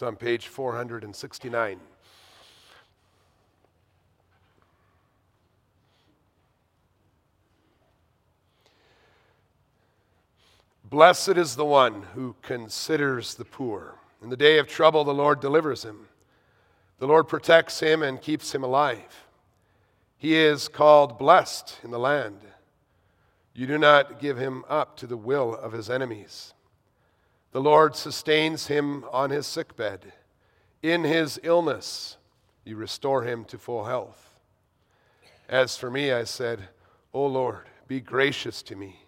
It's on page 469. Blessed is the one who considers the poor. In the day of trouble, the Lord delivers him. The Lord protects him and keeps him alive. He is called blessed in the land. You do not give him up to the will of his enemies. The Lord sustains him on his sickbed. In his illness, you restore him to full health. As for me, I said, O Lord, be gracious to me,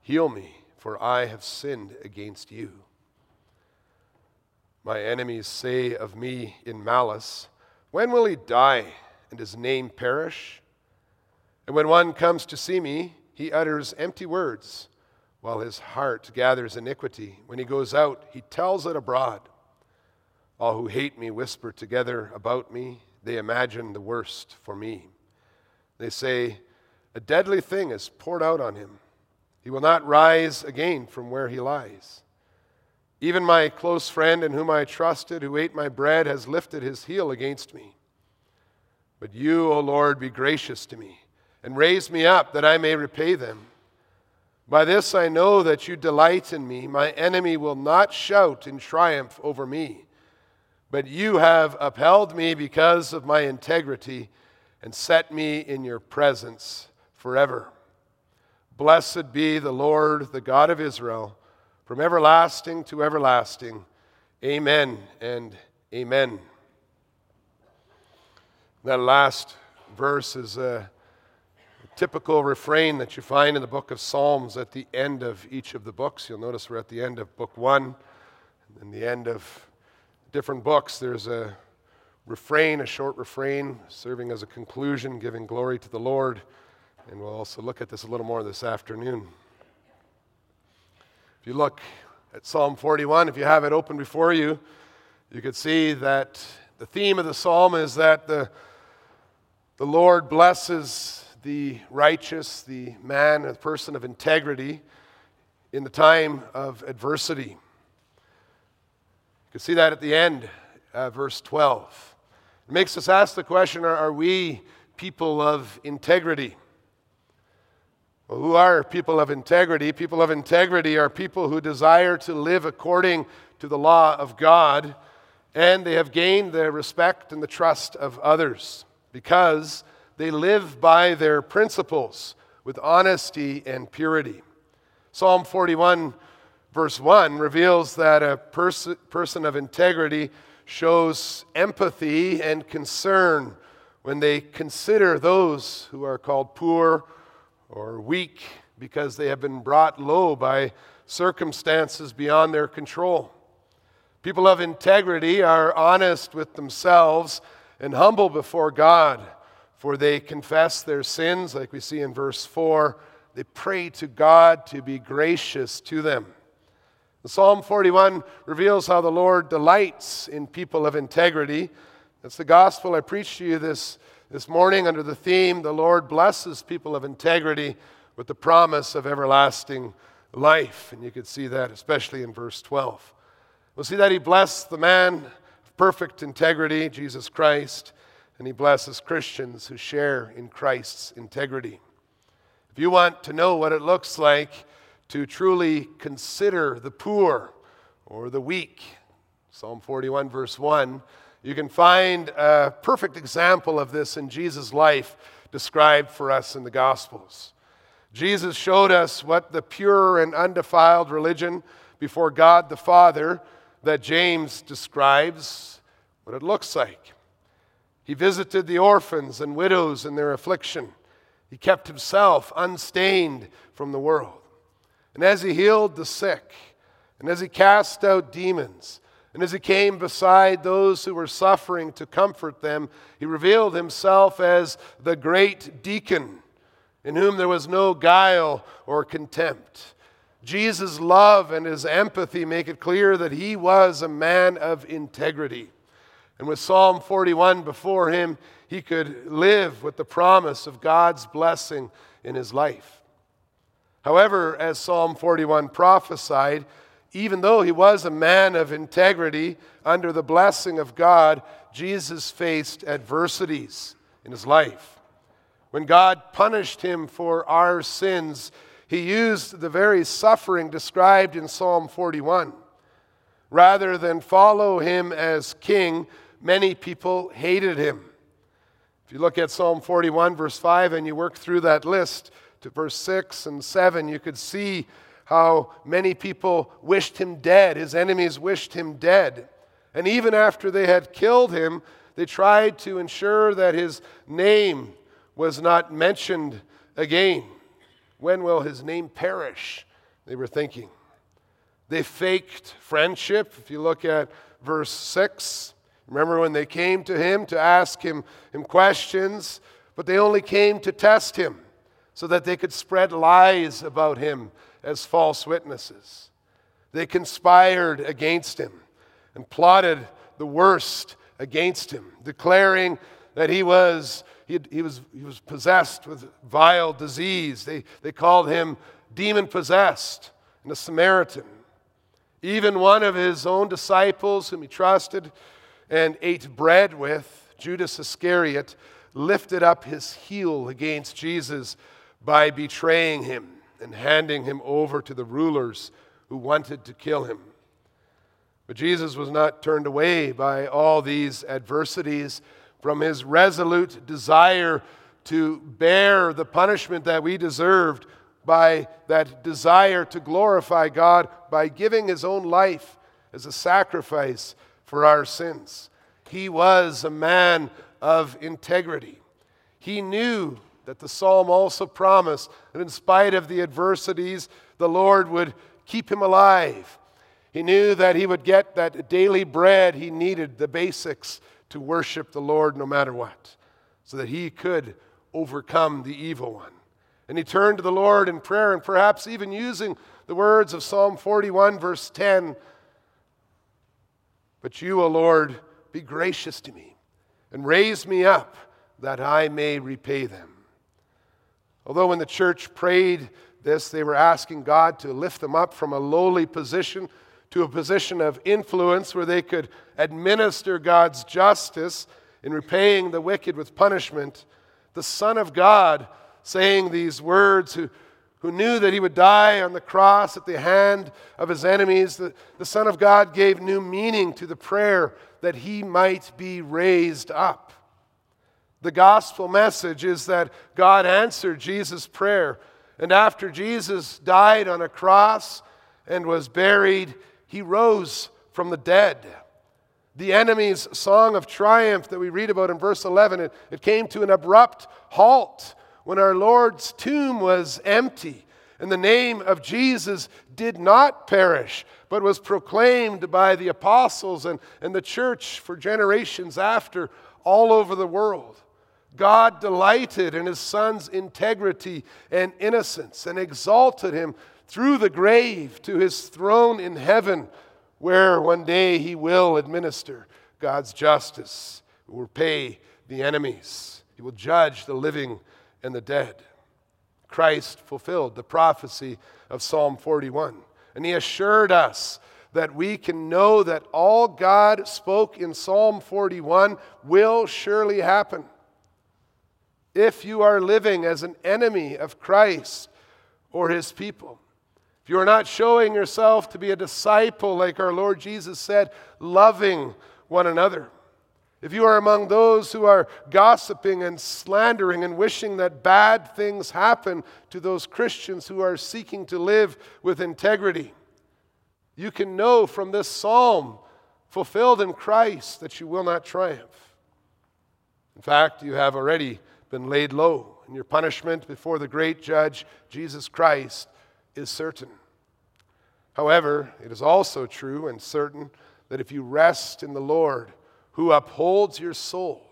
heal me for I have sinned against you. My enemies say of me in malice, When will he die and his name perish? And when one comes to see me, he utters empty words, while his heart gathers iniquity. When he goes out, he tells it abroad. All who hate me whisper together about me. They imagine the worst for me. They say, A deadly thing is poured out on him. He will not rise again from where he lies. Even my close friend in whom I trusted, who ate my bread, has lifted his heel against me. But you, O Lord, be gracious to me and raise me up that I may repay them. By this I know that you delight in me. My enemy will not shout in triumph over me. But you have upheld me because of my integrity and set me in your presence forever. Blessed be the Lord, the God of Israel, from everlasting to everlasting. Amen and amen. That last verse is a typical refrain that you find in the book of Psalms at the end of each of the books. You'll notice we're at the end of book one, and the end of different books, there's a refrain, a short refrain, serving as a conclusion, giving glory to the Lord. And we'll also look at this a little more this afternoon. If you look at Psalm 41, if you have it open before you, you could see that the theme of the psalm is that the, the Lord blesses the righteous, the man, the person of integrity in the time of adversity. You can see that at the end, uh, verse 12. It makes us ask the question are, are we people of integrity? Well, who are people of integrity? People of integrity are people who desire to live according to the law of God, and they have gained the respect and the trust of others because they live by their principles with honesty and purity. Psalm 41, verse 1, reveals that a pers- person of integrity shows empathy and concern when they consider those who are called poor or weak because they have been brought low by circumstances beyond their control. People of integrity are honest with themselves and humble before God, for they confess their sins, like we see in verse 4. They pray to God to be gracious to them. Psalm 41 reveals how the Lord delights in people of integrity. That's the gospel I preached to you this this morning, under the theme, The Lord blesses people of integrity with the promise of everlasting life. And you could see that especially in verse 12. We'll see that He blessed the man of perfect integrity, Jesus Christ, and He blesses Christians who share in Christ's integrity. If you want to know what it looks like to truly consider the poor or the weak, Psalm 41, verse 1, you can find a perfect example of this in Jesus' life described for us in the Gospels. Jesus showed us what the pure and undefiled religion before God the Father that James describes, what it looks like. He visited the orphans and widows in their affliction. He kept himself unstained from the world. And as he healed the sick, and as he cast out demons, and as he came beside those who were suffering to comfort them, he revealed himself as the great deacon, in whom there was no guile or contempt. Jesus' love and his empathy make it clear that he was a man of integrity. And with Psalm 41 before him, he could live with the promise of God's blessing in his life. However, as Psalm 41 prophesied, even though he was a man of integrity under the blessing of God, Jesus faced adversities in his life. When God punished him for our sins, he used the very suffering described in Psalm 41. Rather than follow him as king, many people hated him. If you look at Psalm 41, verse 5, and you work through that list to verse 6 and 7, you could see how many people wished him dead. His enemies wished him dead. And even after they had killed him, they tried to ensure that his name was not mentioned again. When will his name perish? They were thinking. They faked friendship. If you look at verse 6, remember when they came to him to ask him, him questions, but they only came to test him so that they could spread lies about him as false witnesses. They conspired against him and plotted the worst against him, declaring that he was, he, he was, he was possessed with vile disease. They, they called him demon possessed and a Samaritan. Even one of his own disciples, whom he trusted and ate bread with, Judas Iscariot, lifted up his heel against Jesus by betraying him and handing him over to the rulers who wanted to kill him. But Jesus was not turned away by all these adversities from his resolute desire to bear the punishment that we deserved by that desire to glorify God by giving his own life as a sacrifice for our sins. He was a man of integrity. He knew that the psalm also promised that in spite of the adversities, the Lord would keep him alive. He knew that he would get that daily bread he needed, the basics to worship the Lord no matter what, so that he could overcome the evil one. And he turned to the Lord in prayer, and perhaps even using the words of Psalm 41, verse 10 But you, O Lord, be gracious to me and raise me up that I may repay them. Although when the church prayed this, they were asking God to lift them up from a lowly position to a position of influence where they could administer God's justice in repaying the wicked with punishment. The Son of God saying these words, who, who knew that he would die on the cross at the hand of his enemies, the, the Son of God gave new meaning to the prayer that he might be raised up. The gospel message is that God answered Jesus' prayer. And after Jesus died on a cross and was buried, he rose from the dead. The enemy's song of triumph that we read about in verse 11, it, it came to an abrupt halt when our Lord's tomb was empty and the name of Jesus did not perish, but was proclaimed by the apostles and, and the church for generations after all over the world. God delighted in his son's integrity and innocence and exalted him through the grave to his throne in heaven, where one day he will administer God's justice, will pay the enemies, he will judge the living and the dead. Christ fulfilled the prophecy of Psalm 41, and he assured us that we can know that all God spoke in Psalm 41 will surely happen. If you are living as an enemy of Christ or his people, if you are not showing yourself to be a disciple, like our Lord Jesus said, loving one another, if you are among those who are gossiping and slandering and wishing that bad things happen to those Christians who are seeking to live with integrity, you can know from this psalm, fulfilled in Christ, that you will not triumph. In fact, you have already been laid low, and your punishment before the great judge, Jesus Christ, is certain. However, it is also true and certain that if you rest in the Lord, who upholds your soul,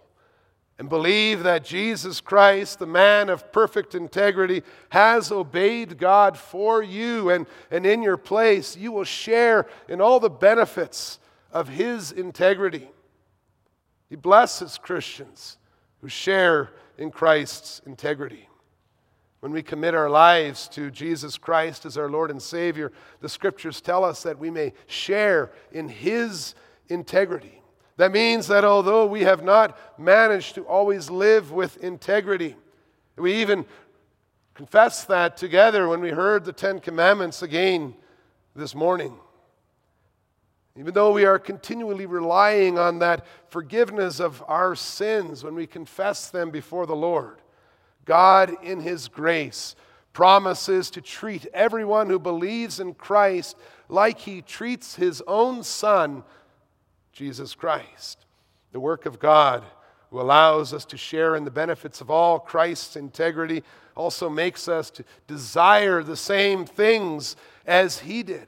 and believe that Jesus Christ, the man of perfect integrity, has obeyed God for you and, and in your place, you will share in all the benefits of his integrity. He blesses Christians who share in Christ's integrity. When we commit our lives to Jesus Christ as our Lord and Savior, the scriptures tell us that we may share in His integrity. That means that although we have not managed to always live with integrity, we even confessed that together when we heard the Ten Commandments again this morning. Even though we are continually relying on that forgiveness of our sins when we confess them before the Lord, God, in His grace, promises to treat everyone who believes in Christ like He treats His own Son, Jesus Christ. The work of God, who allows us to share in the benefits of all Christ's integrity, also makes us to desire the same things as He did.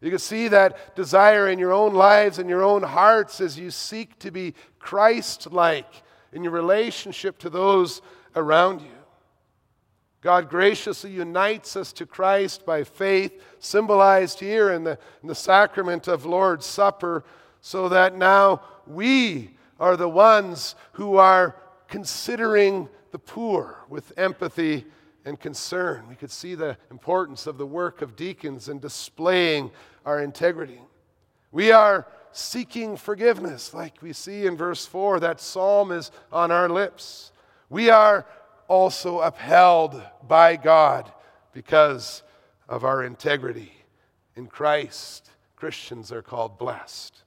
You can see that desire in your own lives and your own hearts as you seek to be Christ like in your relationship to those around you. God graciously unites us to Christ by faith, symbolized here in the, in the sacrament of Lord's Supper, so that now we are the ones who are considering the poor with empathy and concern. We could see the importance of the work of deacons in displaying our integrity. We are seeking forgiveness, like we see in verse 4. That psalm is on our lips. We are also upheld by God because of our integrity. In Christ, Christians are called blessed.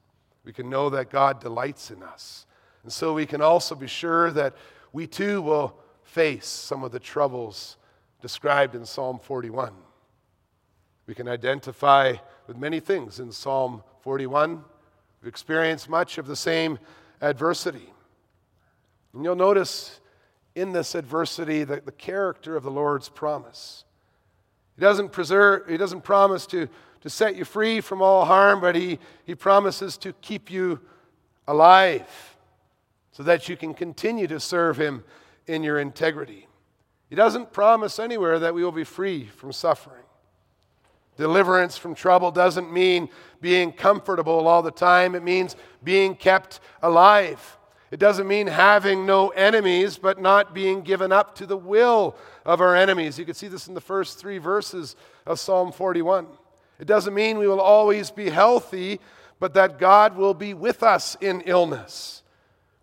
We can know that God delights in us. And so we can also be sure that we too will face some of the troubles described in Psalm 41. We can identify with many things in Psalm 41. We've experienced much of the same adversity. And you'll notice in this adversity the, the character of the Lord's promise. He doesn't, preserve, he doesn't promise to, to set you free from all harm, but he, he promises to keep you alive so that you can continue to serve Him in your integrity. He doesn't promise anywhere that we will be free from suffering. Deliverance from trouble doesn't mean being comfortable all the time, it means being kept alive. It doesn't mean having no enemies, but not being given up to the will of our enemies. You can see this in the first three verses of Psalm 41. It doesn't mean we will always be healthy, but that God will be with us in illness.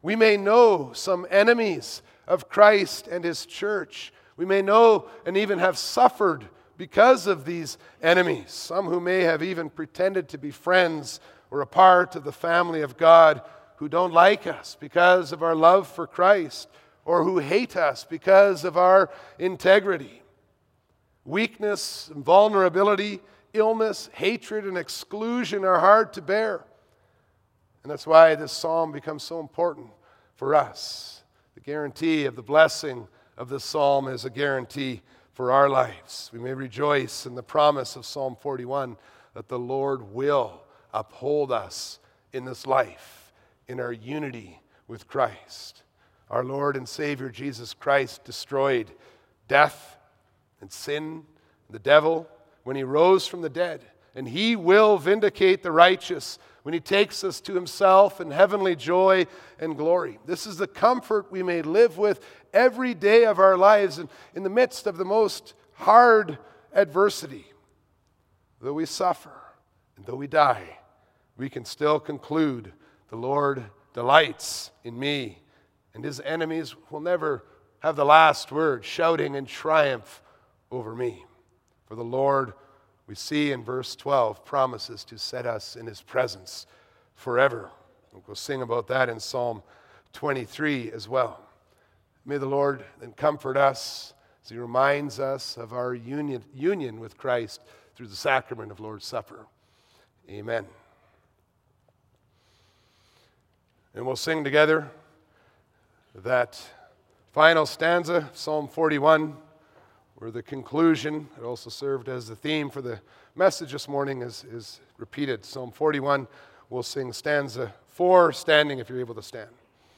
We may know some enemies of Christ and his church. We may know and even have suffered because of these enemies, some who may have even pretended to be friends or a part of the family of God who don't like us because of our love for Christ or who hate us because of our integrity. Weakness vulnerability, illness, hatred, and exclusion are hard to bear. And that's why this psalm becomes so important for us. The guarantee of the blessing of this psalm is a guarantee for our lives. We may rejoice in the promise of Psalm 41 that the Lord will uphold us in this life in our unity with Christ. Our Lord and Savior Jesus Christ destroyed death and sin, and the devil, when he rose from the dead. And he will vindicate the righteous when he takes us to himself in heavenly joy and glory. This is the comfort we may live with every day of our lives and in the midst of the most hard adversity. Though we suffer and though we die, we can still conclude the Lord delights in me, and his enemies will never have the last word, shouting in triumph over me. For the Lord, we see in verse 12, promises to set us in his presence forever. We'll sing about that in Psalm 23 as well. May the Lord then comfort us as he reminds us of our union, union with Christ through the sacrament of Lord's Supper. Amen. And we'll sing together that final stanza, Psalm 41, where the conclusion, it also served as the theme for the message this morning, is, is repeated. Psalm 41, we'll sing stanza 4, standing if you're able to stand.